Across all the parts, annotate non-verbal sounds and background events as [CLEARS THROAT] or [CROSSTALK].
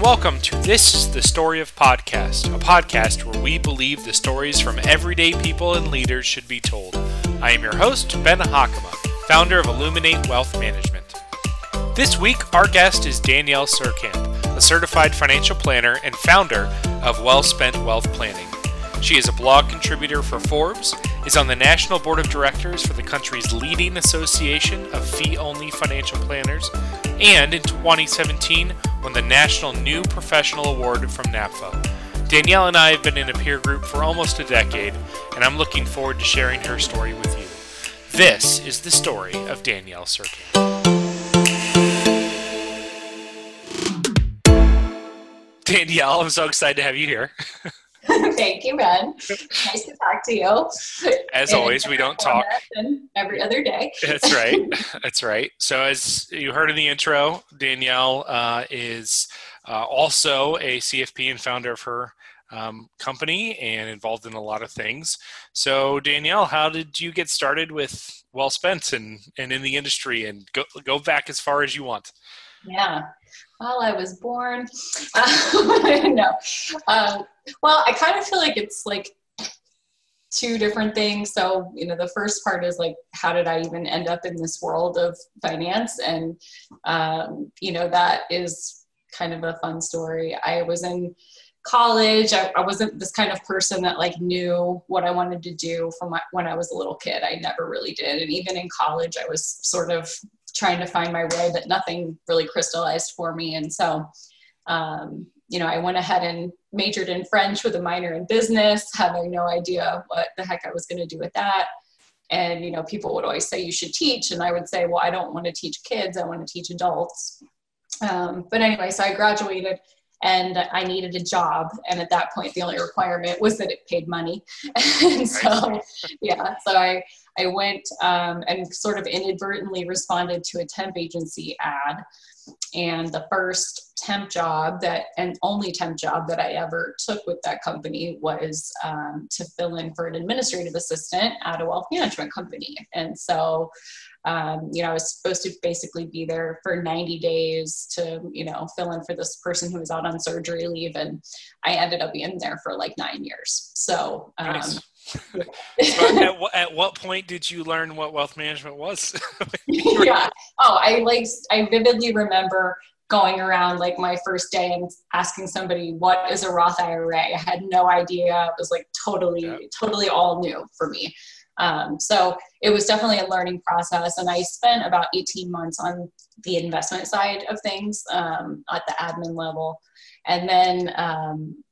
welcome to This is the Story of Podcast, a podcast where we believe the stories from everyday people and leaders should be told. I am your host, Ben Hockema, founder of Illuminate Wealth Management. This week, our guest is Danielle Seurkamp, a certified financial planner and founder of Well Spent Wealth Planning. She is a blog contributor for Forbes, is on the national board of directors for the country's leading association of fee only financial planners, and in 2017 won the National New Professional Award from NAPFA. Danielle and I have been in a peer group for almost a decade, and I'm looking forward to sharing her story with you. This is the story of Danielle Seurkamp. Danielle, I'm so excited to have you here. [LAUGHS] [LAUGHS] Thank you, Ben. Nice to talk to you. As and always, we don't talk every other day. That's right. [LAUGHS] That's right. So, as you heard in the intro, Danielle uh, is uh, also a CFP and founder of her um, company and involved in a lot of things. So, Danielle, how did you get started with Well Spent and, and in the industry? And go, go back as far as you want. Yeah. Well, I was born. [LAUGHS] No. Um, well, I kind of feel like it's like two different things. So, you know, the first part is like, how did I even end up in this world of finance? And, um, you know, that is kind of a fun story. I was in college. I, I, wasn't this kind of person that like knew what I wanted to do from my, when I was a little kid. I never really did. And even in college, I was sort of trying to find my way, but nothing really crystallized for me. And so, um, you know, I went ahead and majored in French with a minor in business, having no idea what the heck I was going to do with that. And, you know, people would always say you should teach. And I would say, well, I don't want to teach kids, I want to teach adults. Um, but anyway, so I graduated and I needed a job. And at that point, the only requirement was that it paid money. [LAUGHS] and so, yeah, so I, I went um, and sort of inadvertently responded to a temp agency ad. And the first temp job that, and only temp job that I ever took with that company was um, to fill in for an administrative assistant at a wealth management company. And so, um, you know, I was supposed to basically be there for 90 days to, you know, fill in for this person who was out on surgery leave. And I ended up being there for like nine years. So, um, nice [LAUGHS] at, at what point did you learn what wealth management was? [LAUGHS] yeah. Oh, I like I vividly remember going around like my first day and asking somebody what is a Roth IRA. I had no idea. It was like totally, yeah. totally all new for me. Um, so it was definitely a learning process, and I spent about 18 months on the investment side of things um, at the admin level, and then um,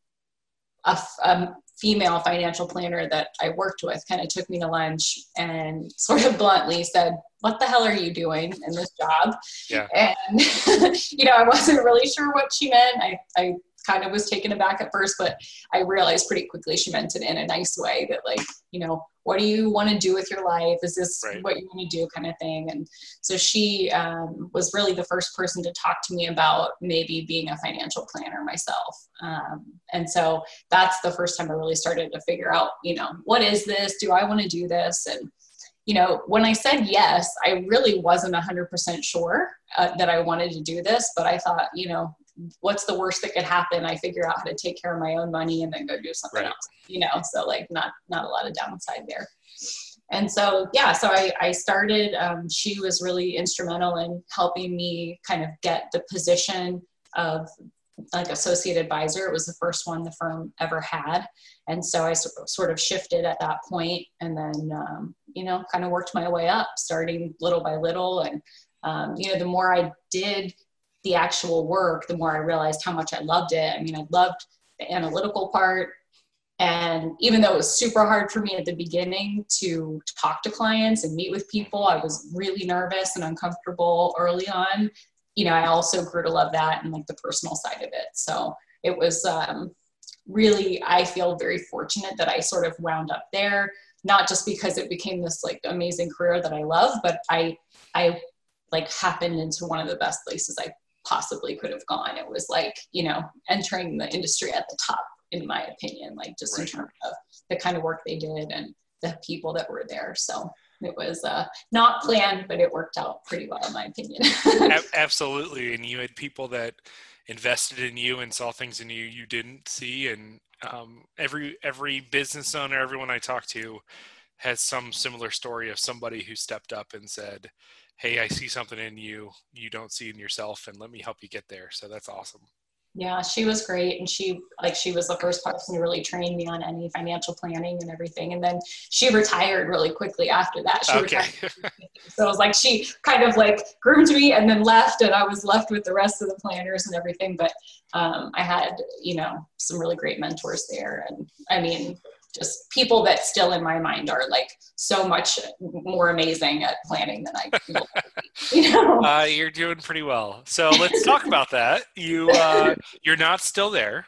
a, a, female financial planner that I worked with kind of took me to lunch and [LAUGHS] sort of bluntly said, What the hell are you doing in this job? Yeah. And, [LAUGHS] you know, I wasn't really sure what she meant. I, I kind of was taken aback at first, but I realized pretty quickly she meant it in a nice way that, like, you know, what do you want to do with your life? Is this right. what you want to do, kind of thing? And so she um, was really the first person to talk to me about maybe being a financial planner myself. Um, and so that's the first time I really started to figure out, you know, what is this? Do I want to do this? And you know, when I said yes, I really wasn't 100% sure uh, that I wanted to do this, but I thought, you know, what's the worst that could happen? I figure out how to take care of my own money and then go do something right. else, you know? So like not, not a lot of downside there. And so, yeah, so I, I started, um, she was really instrumental in helping me kind of get the position of like associate advisor. It was the first one the firm ever had. And so I sort of shifted at that point and then, um, you know, kind of worked my way up, starting little by little. And, um, you know, the more I did the actual work, the more I realized how much I loved it. I mean, I loved the analytical part. And even though it was super hard for me at the beginning to talk to clients and meet with people, I was really nervous and uncomfortable early on. You know, I also grew to love that and like the personal side of it. So it was um, really, I feel very fortunate that I sort of wound up there, not just because it became this like amazing career that I love, but I, I like happened into one of the best places I possibly could have gone. It was like, you know, entering the industry at the top, in my opinion, like just right. in terms of the kind of work they did and the people that were there. So it was uh, not planned, but it worked out pretty well, in my opinion. [LAUGHS] Absolutely. And you had people that invested in you and saw things in you you didn't see. And um, every every business owner, everyone I talk to, has some similar story of somebody who stepped up and said, "Hey, I see something in you you don't see in yourself, and let me help you get there." So that's awesome. Yeah, she was great, and she like she was the first person to really train me on any financial planning and everything. And then she retired really quickly after that. She okay. so it was like she kind of like groomed me and then left, and I was left with the rest of the planners and everything. But um, I had you know some really great mentors there, and I mean just people that still in my mind are like so much more amazing at planning than I. [LAUGHS] you know, uh, you're doing pretty well. So let's talk about that. You uh, you're not still there.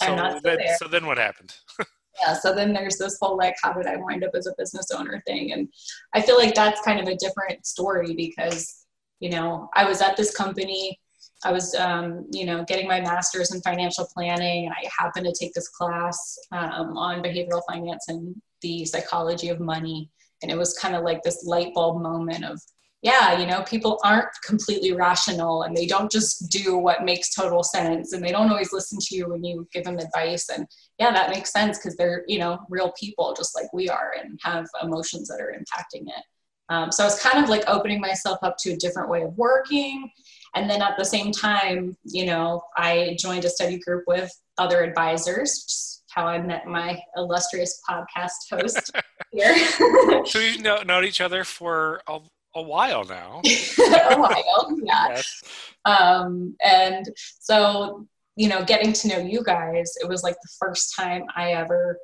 So I'm not still then, there. So then what happened? [LAUGHS] yeah. So then there's this whole like, how did I wind up as a business owner thing, and I feel like that's kind of a different story because you know I was at this company I was, um, you know, getting my master's in financial planning, and I happened to take this class um, on behavioral finance and the psychology of money. And it was kind of like this light bulb moment of, yeah, you know, people aren't completely rational and they don't just do what makes total sense and they don't always listen to you when you give them advice. And yeah, that makes sense because they're, you know, real people just like we are and have emotions that are impacting it. Um, so I was kind of like opening myself up to a different way of working and then at the same time, you know, I joined a study group with other advisors, how I met my illustrious podcast host [LAUGHS] here. so we've know, known each other for a, a while now. [LAUGHS] a while, [LAUGHS] yeah. Yes. Um, and so, you know, getting to know you guys, it was like the first time I ever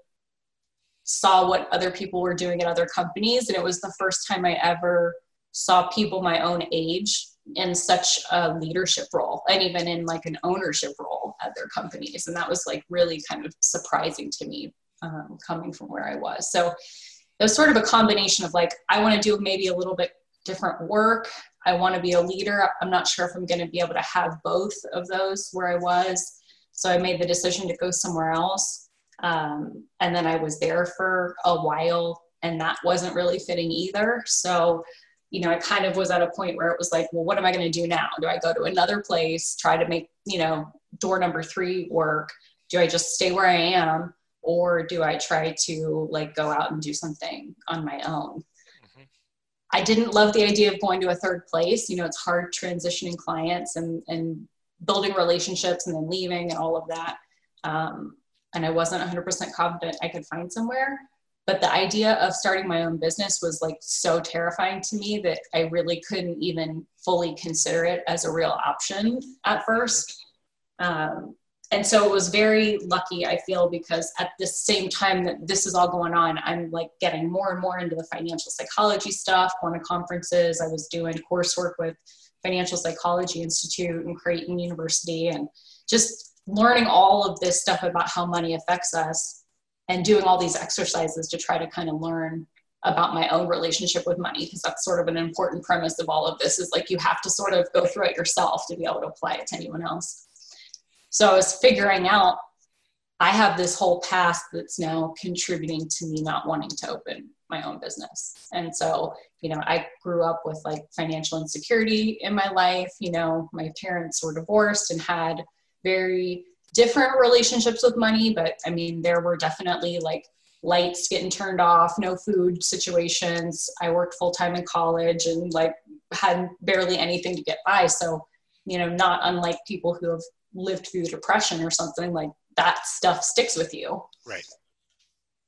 saw what other people were doing at other companies. And it was the first time I ever saw people my own age in such a leadership role and even in like an ownership role at their companies. And that was like really kind of surprising to me um, coming from where i was. So it was sort of a combination of like i want to do maybe a little bit different work. I want to be a leader. I'm not sure if i'm going to be able to have both of those where i was. So i made the decision to go somewhere else um, and then i was there for a while and that wasn't really fitting either. So you know, I kind of was at a point where it was like, well, what am I going to do now? Do I go to another place, try to make, you know, door number three work? Do I just stay where I am? Or do I try to like go out and do something on my own? Mm-hmm. I didn't love the idea of going to a third place. You know, it's hard transitioning clients and, and building relationships and then leaving and all of that. Um, and I wasn't 100% confident I could find somewhere but the idea of starting my own business was like so terrifying to me that I really couldn't even fully consider it as a real option at first. Um, and so it was very lucky, I feel, because at the same time that this is all going on, I'm like getting more and more into the financial psychology stuff, going to conferences. I was doing coursework with Financial Psychology Institute and Creighton University, and just learning all of this stuff about how money affects us and doing all these exercises to try to kind of learn about my own relationship with money because that's sort of an important premise of all of this is like you have to sort of go through it yourself to be able to apply it to anyone else. So i was figuring out i have this whole past that's now contributing to me not wanting to open my own business. And so you know i grew up with like financial insecurity in my life you know my parents were divorced and had very different relationships with money, but I mean, there were definitely like lights getting turned off, no food situations. I worked full time in college and like had barely anything to get by. So, you know, not unlike people who have lived through depression or something, like that stuff sticks with you. Right.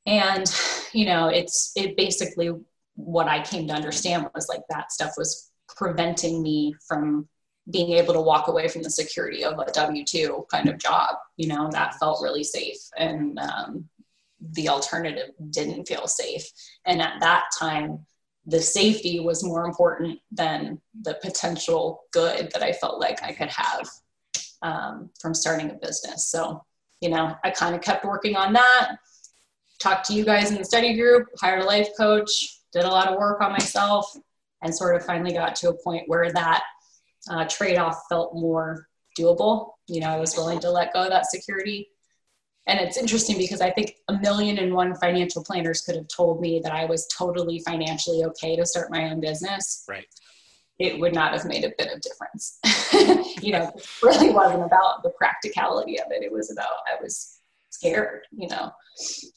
And, you know, it's it basically what I came to understand was like that stuff was preventing me from being able to walk away from the security of a W 2 kind of job. You know, that felt really safe. And um, the alternative didn't feel safe. And at that time, the safety was more important than the potential good that I felt like I could have um, from starting a business. So, you know, I kind of kept working on that, talked to you guys in the study group, hired a life coach, did a lot of work on myself, and sort of finally got to a point where that uh, trade off felt more doable. You know, I was willing to let go of that security. And it's interesting because I think a million and one financial planners could have told me that I was totally financially okay to start my own business. Right. it would not have made a bit of difference. [LAUGHS] you know, it really wasn't about the practicality of it. It was about I was scared, you know.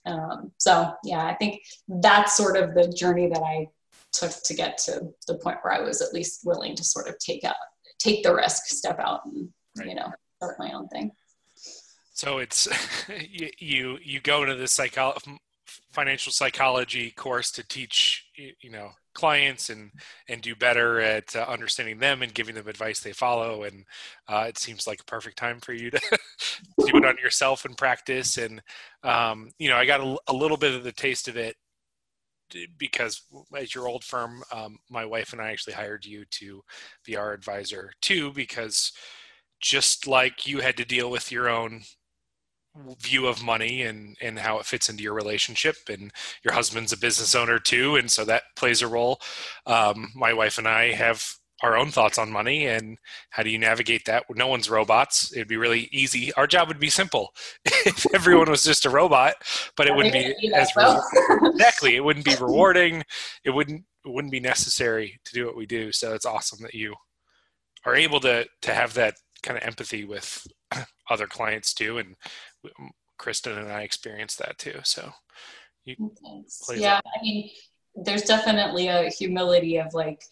Um, so yeah, I think that's sort of the journey that I took to get to the point where I was at least willing to sort of take out, take the risk, step out, and right. you know, start my own thing. So it's [LAUGHS] you you, you go to psycho- financial psychology course to teach you know clients and and do better at uh, understanding them and giving them advice they follow and uh, it seems like a perfect time for you to [LAUGHS] do it on yourself and practice and um, you know i got a, a, little bit of the taste of it because as your old firm um, my wife and i actually hired you to be our advisor too because just like you had to deal with your own view of money and and how it fits into your relationship and your husband's a business owner too and so that plays a role. Um, my wife and i have our own thoughts on money and how do you navigate that? No one's robots. It'd be really easy. Our job would be simple. [LAUGHS] If everyone was just a robot but it wouldn't be as re- exactly. It wouldn't be rewarding. It wouldn't it wouldn't be necessary to do what we do. So it's awesome that you are able to to have that kind of empathy with [CLEARS THROAT] other clients too. And Kristen and I experienced that too. So, yeah, I mean, there's definitely a humility of like,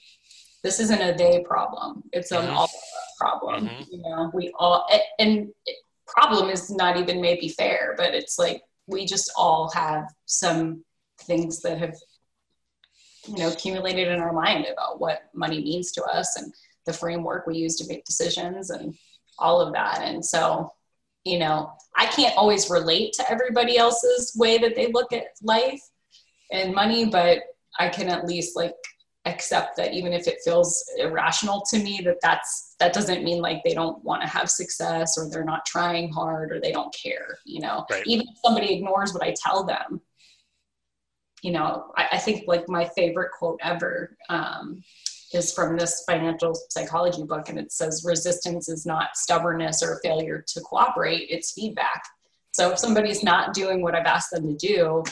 this isn't a day problem; it's an mm-hmm. all problem. Mm-hmm. You know, we all and problem is not even maybe fair, but it's like we just all have some things that have you know accumulated in our mind about what money means to us and the framework we use to make decisions and all of that and so you know i can't always relate to everybody else's way that they look at life and money but i can at least like accept that even if it feels irrational to me that that's that doesn't mean like they don't want to have success or they're not trying hard or they don't care you know right. even if somebody ignores what i tell them you know i, I think like my favorite quote ever um, is from this financial psychology book, and it says resistance is not stubbornness or failure to cooperate, it's feedback. So if somebody's not doing what I've asked them to do,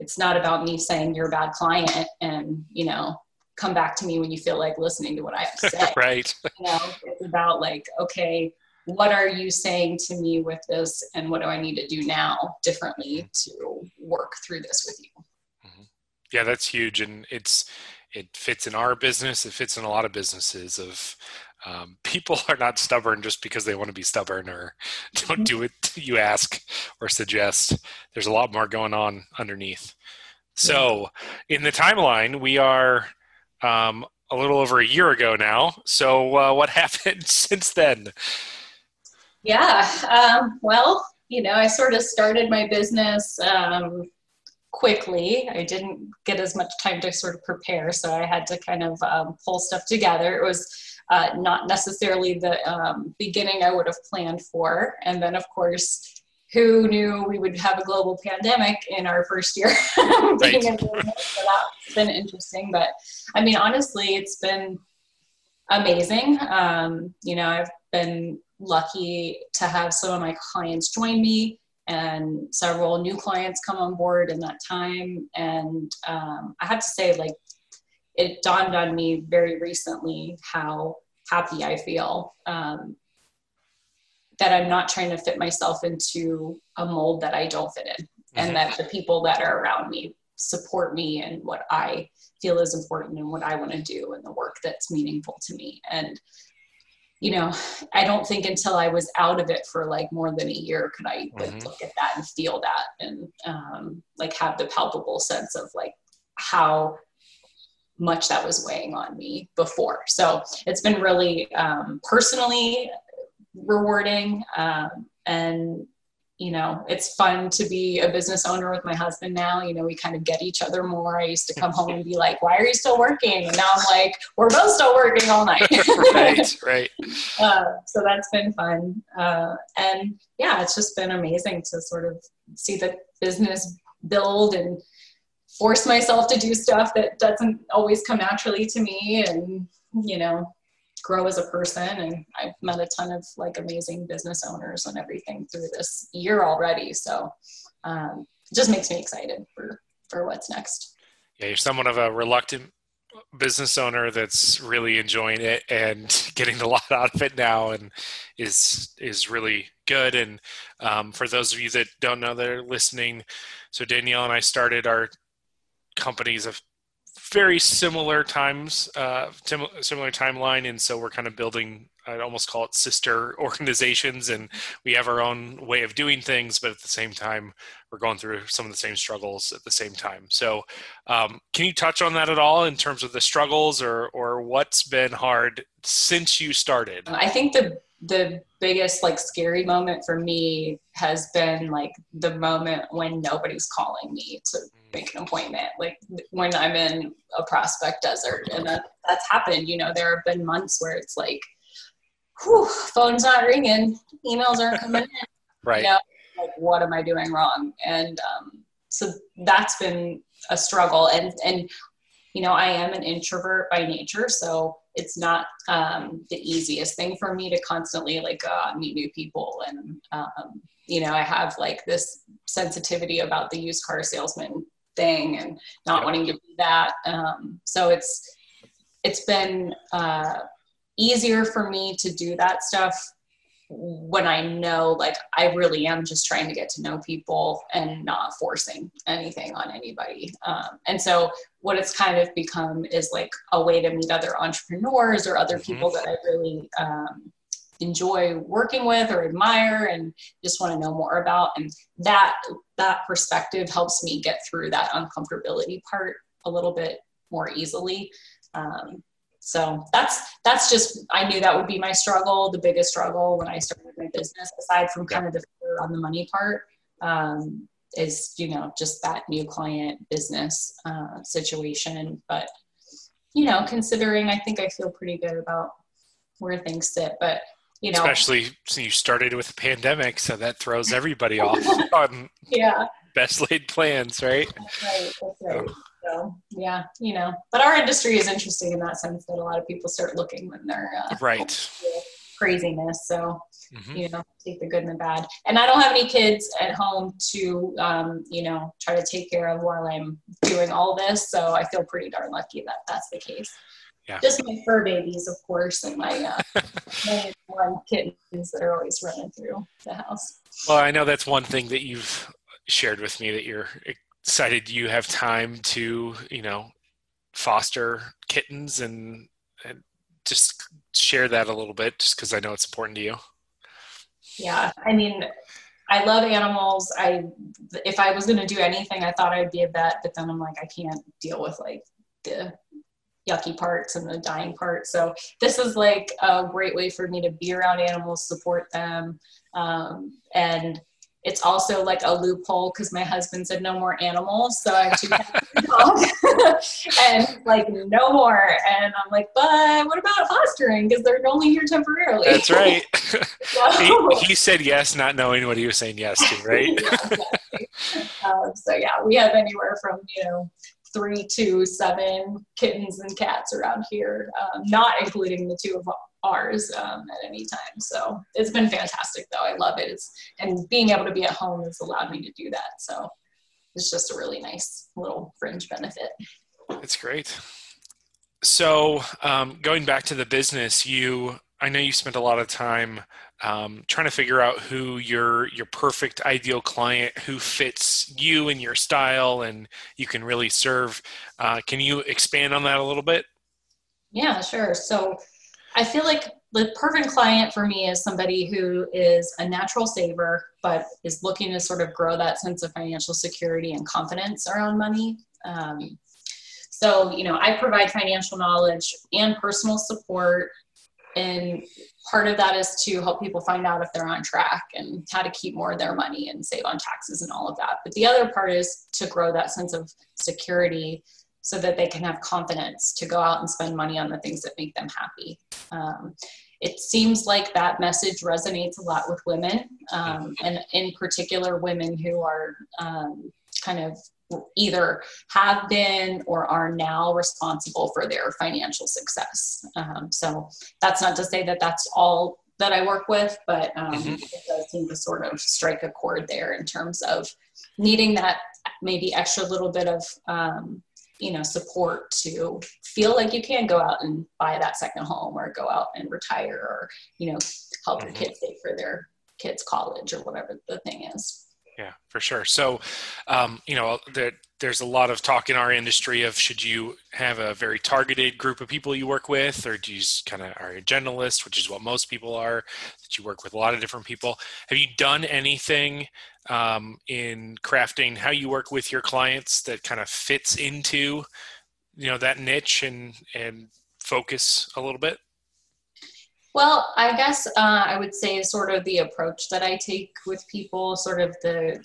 it's not about me saying you're a bad client and, you know, come back to me when you feel like listening to what I have to say. [LAUGHS] right. You know, it's about like, okay, what are you saying to me with this and what do I need to do now differently to work through this with you? Mm-hmm. Yeah, that's huge. And it's, it fits in our business. It fits in a lot of businesses. Of um, [LAUGHS] people are not stubborn just because they want to be stubborn or [LAUGHS] don't mm-hmm. do what you ask or suggest. There's a lot more going on underneath. So, in the timeline, we are um, a little over a year ago now. So, uh, what [LAUGHS] happened since then? Yeah, um, well, you know, I sort of started my business um, quickly. I didn't get as much time to sort of prepare, so I had to kind of um, pull stuff together. It was uh, not necessarily the um, beginning I would have planned for. And then, of course, who knew we would have a global pandemic in our first year [LAUGHS] business? So that's been interesting. But I mean, honestly, it's been amazing. Um, you know, I've been lucky to have some of my clients join me and several new clients come on board in that time. And um, I have to say, like, it dawned on me very recently how happy I feel um, that I'm not trying to fit myself into a mold that I don't fit in, mm-hmm. and that the people that are around me support me and what I feel is important and what I want to do and the work that's meaningful to me. And you know, I don't think until I was out of it for like more than a year could I mm-hmm. look at that and feel that and um, like have the palpable sense of like how much that was weighing on me before. So it's been really um, personally rewarding um, and you know, it's fun to be a business owner with my husband now. You know, we kind of get each other more. I used to come home and be like, why are you still working? And now I'm like, we're both still working all night. [LAUGHS] right, right. [LAUGHS] Uh, so that's been fun. Uh, and yeah, it's just been amazing to sort of see the business build and force myself to do stuff that doesn't always come naturally to me and, you know, grow as a person and I've met a ton of like amazing business owners and everything through this year already. So um, it just makes me excited for for what's next. Yeah, you're somewhat of a reluctant business owner that's really enjoying it and [LAUGHS] getting a lot out of it now and is is really good and um, for those of you that don't know that are listening so danielle and i started our companies of very similar times uh, similar timeline and so we're kind of building I'd almost call it sister [LAUGHS] organizations, and we have our own way of doing things, but at the same time, we're going through some of the same struggles at the same time. So, um, can you touch on that at all in terms of the struggles, or or what's been hard since you started? I think the the biggest like scary moment for me has been like the moment when nobody's calling me to make [LAUGHS] an appointment like when i'm in a prospect desert and that, that's happened you know there have been months where it's like whew, phone's not ringing, emails aren't coming in. [LAUGHS] right. You know, like, what am I doing wrong? And um, so that's been a struggle. And, and, you know, I am an introvert by nature, so it's not um, the easiest thing for me to constantly like uh, meet new people. And, um, you know, I have like this sensitivity about the used car salesman thing and not wanting to be that. Um, so it's, it's been uh, easier for me to do that stuff when I know like I really am just trying to get to know people and not forcing anything on anybody. Um, and so what it's kind of become is like a way to meet other entrepreneurs or other mm-hmm. people that I really um, enjoy working with or admire and just want to know more about. And that that perspective helps me get through that uncomfortability part a little bit more easily. Um, so that's that's just i knew that would be my struggle the biggest struggle when i started my business aside from kind of the fear on the money part um, is you know just that new client business uh, situation but you know considering i think i feel pretty good about where things sit but you know especially since you started with a pandemic so that throws everybody [LAUGHS] off on yeah best laid plans right that's right that's right oh. So yeah, you know, but our industry is interesting in that sense that a lot of people start looking when they're uh, right craziness. So mm-hmm. you know, take the good and the bad. And I don't have any kids at home to um, you know try to take care of while I'm doing all this. So I feel pretty darn lucky that that's the case. Yeah. Just my fur babies, of course, and my uh, [LAUGHS] my one kittens that are always running through the house. Well, I know that's one thing that you've shared with me that you're excited you have time to you know foster kittens and, and just share that a little bit just because i know it's important to you yeah i mean i love animals i if i was going to do anything i thought i'd be a vet but then i'm like i can't deal with like the yucky parts and the dying parts so this is like a great way for me to be around animals support them um, and it's also like a loophole because my husband said no more animals, so I have and dog, [LAUGHS] and like no more. And I'm like, but what about fostering? Because they're only here temporarily. That's right. [LAUGHS] so, he, he, said yes, not knowing what he was saying yes to, [LAUGHS] right? yeah, exactly. um, so yeah, we have anywhere from you know three to seven kittens and cats around here, um, not including the two of ours um, at any time. So it's been fantastic, though. I love it. It's and being able to be at home has allowed me to do that. So it's just a really nice little fringe benefit. It's great. So um, going back to the business, you I know you spent a lot of time um, trying to figure out who your your perfect ideal client, who fits you and your style, and you can really serve. Uh, can you expand on that a little bit? Yeah, sure. So I feel like the perfect client for me is somebody who is a natural saver, but is looking to sort of grow that sense of financial security and confidence around money. Um, so, you know, I provide financial knowledge and personal support. And part of that is to help people find out if they're on track and how to keep more of their money and save on taxes and all of that. But the other part is to grow that sense of security so that they can have confidence to go out and spend money on the things that make them happy. Um, it seems like that message resonates a lot with women, um, and in particular, women who are um, kind of either have been or are now responsible for their financial success. Um, so that's not to say that that's all that I work with, but um, mm-hmm. it does seem to sort of strike a chord there in terms of needing that maybe extra little bit of um, you know support to feel like you can go out and buy that second home or go out and retire or you know help your mm-hmm. kids pay for their kids college or whatever the thing is yeah for sure. So um, you know there, there's a lot of talk in our industry of should you have a very targeted group of people you work with or do you kind of are a generalist which is what most people are that you work with a lot of different people. Have you done anything um, in crafting how you work with your clients that kind of fits into you know that niche and and focus a little bit well, I guess uh, I would say sort of the approach that I take with people, sort of the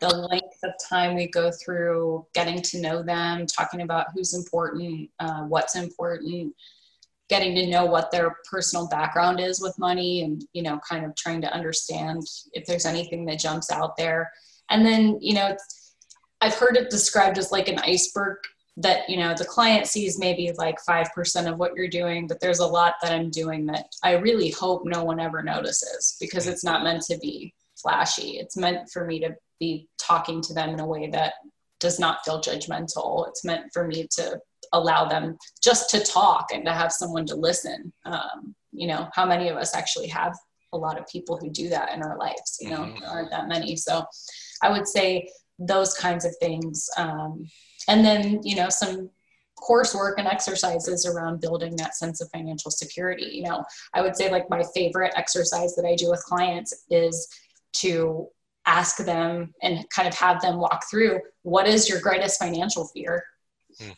the length of time we go through getting to know them, talking about who's important, uh, what's important, getting to know what their personal background is with money, and you know, kind of trying to understand if there's anything that jumps out there. And then, you know, I've heard it described as like an iceberg that you know the client sees maybe like 5% of what you're doing but there's a lot that i'm doing that i really hope no one ever notices because it's not meant to be flashy. It's meant for me to be talking to them in a way that does not feel judgmental. It's meant for me to allow them just to talk and to have someone to listen. Um, you know how many of us actually have a lot of people who do that in our lives you know mm-hmm. aren't that many. So i would say those kinds of things. Um, and then you know some coursework and exercises around building that sense of financial security. You know i would say like my favorite exercise that i do with clients is to ask them and kind of have them walk through what is your greatest financial fear? Hmm.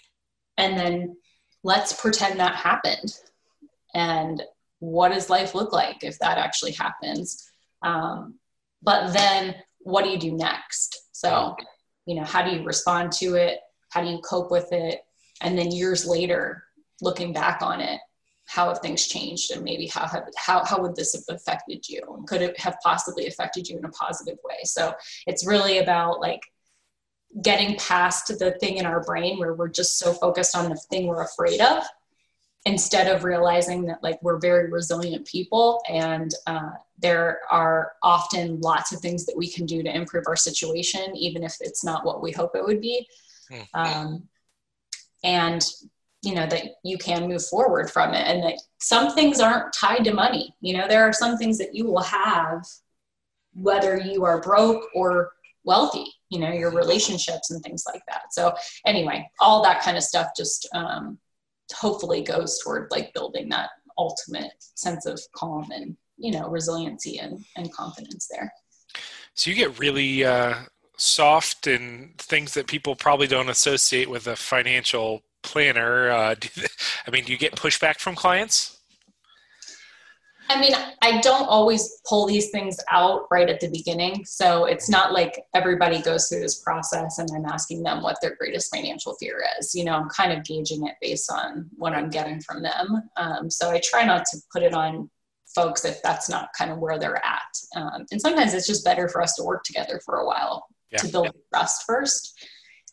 and then let's pretend that happened. And what does life look like if that actually happens? Um, but then what do you do next so you know how do you respond to it? How do you cope with it? And then years later looking back on it how have things changed and maybe how have how, how would this have affected you? Could it have possibly affected you in a positive way? So it's really about like getting past the thing in our brain where we're just so focused on the thing we're afraid of instead of realizing that like we're very resilient people and uh, there are often lots of things that we can do to improve our situation even if it's not what we hope it would be. Mm. um, and you know that you can move forward from it and that some things aren't tied to money. You know there are some things that you will have whether you are broke or wealthy you know your relationships and things like that. So anyway all that kind of stuff just um, hopefully goes toward like building that ultimate sense of calm and you know resiliency and, and confidence there so you get really uh, soft and things that people probably don't associate with a financial planner. Uh, [LAUGHS] they, I mean, do you get pushback from clients? I mean, I don't always pull these things out right at the beginning. So it's not like everybody goes through this process and I'm asking them what their greatest financial fear is. You know, I'm kind of gauging it based on what I'm getting from them. Um, so I try not to put it on folks if that's not kind of where they're at. Um, and sometimes it's just better for us to work together for a while yeah. to build yeah. trust first.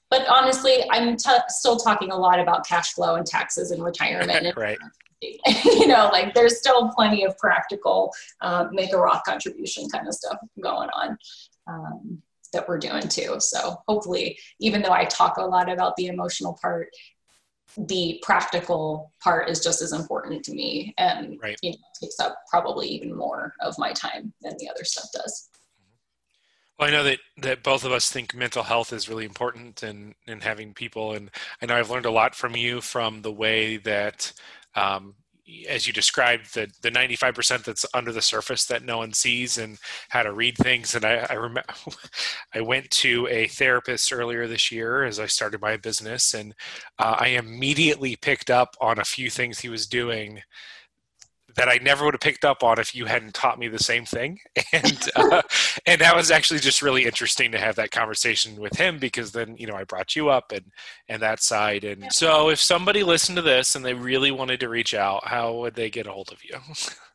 But honestly, I'm t- still talking a lot about cash flow and taxes and retirement. [LAUGHS] right. [LAUGHS] you know, like there's still plenty of practical um, make a Roth contribution kind of stuff going on. Um, that we're doing too. So hopefully, even though I talk a lot about the emotional part, the practical part is just as important to me and right. you know, takes up probably even more of my time than the other stuff does. Well, I know that, that both of us think mental health is really important and in having people. And I know I've learned a lot from you from the way that, um, as you described, the, the 95% that's under the surface that no one sees and how to read things. And I, I remember [LAUGHS] I went to a therapist earlier this year as I started my business, and uh, I immediately picked up on a few things he was doing that I never would have picked up on if you hadn't taught me the same thing. [LAUGHS] And uh, [LAUGHS] and that was actually just really interesting to have that conversation with him because then you know I brought you up and and that side. And so if somebody listened to this and they really wanted to reach out, how would they get a hold of you? [LAUGHS]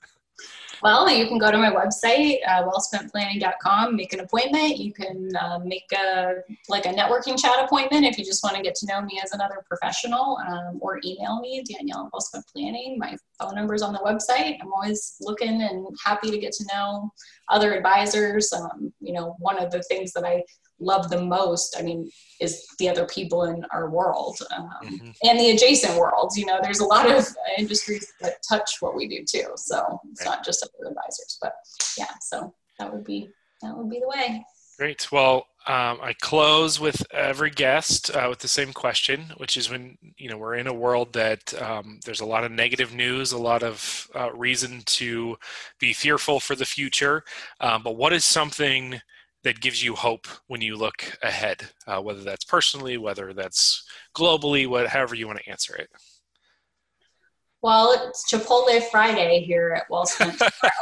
Well, you can go to my website, uh, wellspentplanning.com, make an appointment. You can uh, make a like a networking chat appointment if you just want to get to know me as another professional, um, or email me, Danielle Wellspent Planning. My phone number is on the website. I'm always looking and happy to get to know other advisors. Um, you know, one of the things that I love the most, I mean, is the other people in our world um, mm-hmm. and the adjacent worlds. You know, there's a lot of [LAUGHS] industries that touch what we do too. So it's right. not just other advisors, but yeah. So that would be that would be the way. Great. Well, um, I close with every guest uh, with the same question, which is when you know we're in a world that um, there's a lot of negative news, a lot of uh, reason to be fearful for the future. Um, but what is something that gives you hope when you look ahead, uh, whether that's personally, whether that's globally, whatever you want to answer it? Well, it's Chipotle Friday here at Wall Street,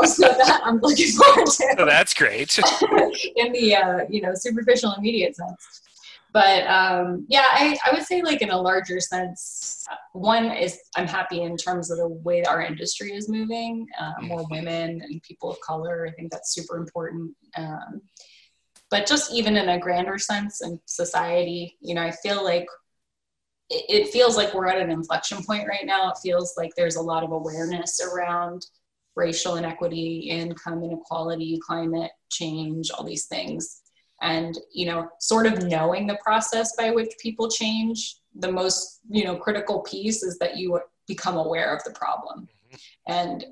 so that I'm looking forward to. [LAUGHS] Oh, that's great. [LAUGHS] in the uh, you know superficial immediate sense, but um, yeah, I, I would say like in a larger sense, one is I'm happy in terms of the way our industry is moving, uh, more mm-hmm. women and people of color. I think that's super important. Um, but just even in a grander sense in society you know i feel like it feels like we're at an inflection point right now. It feels like there's a lot of awareness around racial inequity income inequality climate change all these things. And you know sort of knowing the process by which people change the most you know critical piece is that you become aware of the problem. Mm-hmm. and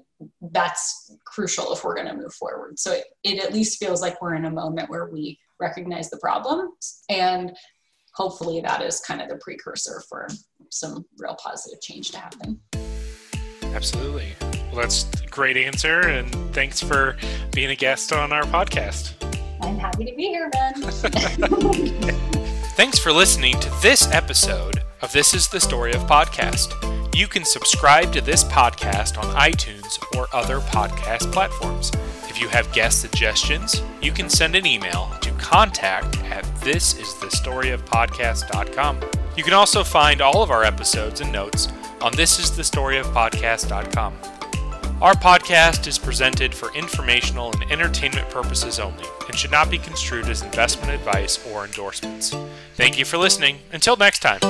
that's crucial if we're going to move forward. So it, it at least feels like we're in a moment where we recognize the problems and hopefully that is kind of the precursor for some real positive change to happen. Absolutely. Well, that's a great answer. And thanks for being a guest on our podcast. I'm happy to be here, Ben. [LAUGHS] thanks for listening to this episode of This is the Story of Podcast. You can subscribe to this podcast on iTunes or other podcast platforms. If you have guest suggestions, you can send an email to contact at thisisthestoryofpodcast.com. You can also find all of our episodes and notes on thisisthestoryofpodcast.com. Our podcast is presented for informational and entertainment purposes only and should not be construed as investment advice or endorsements. Thank you for listening. Until next time.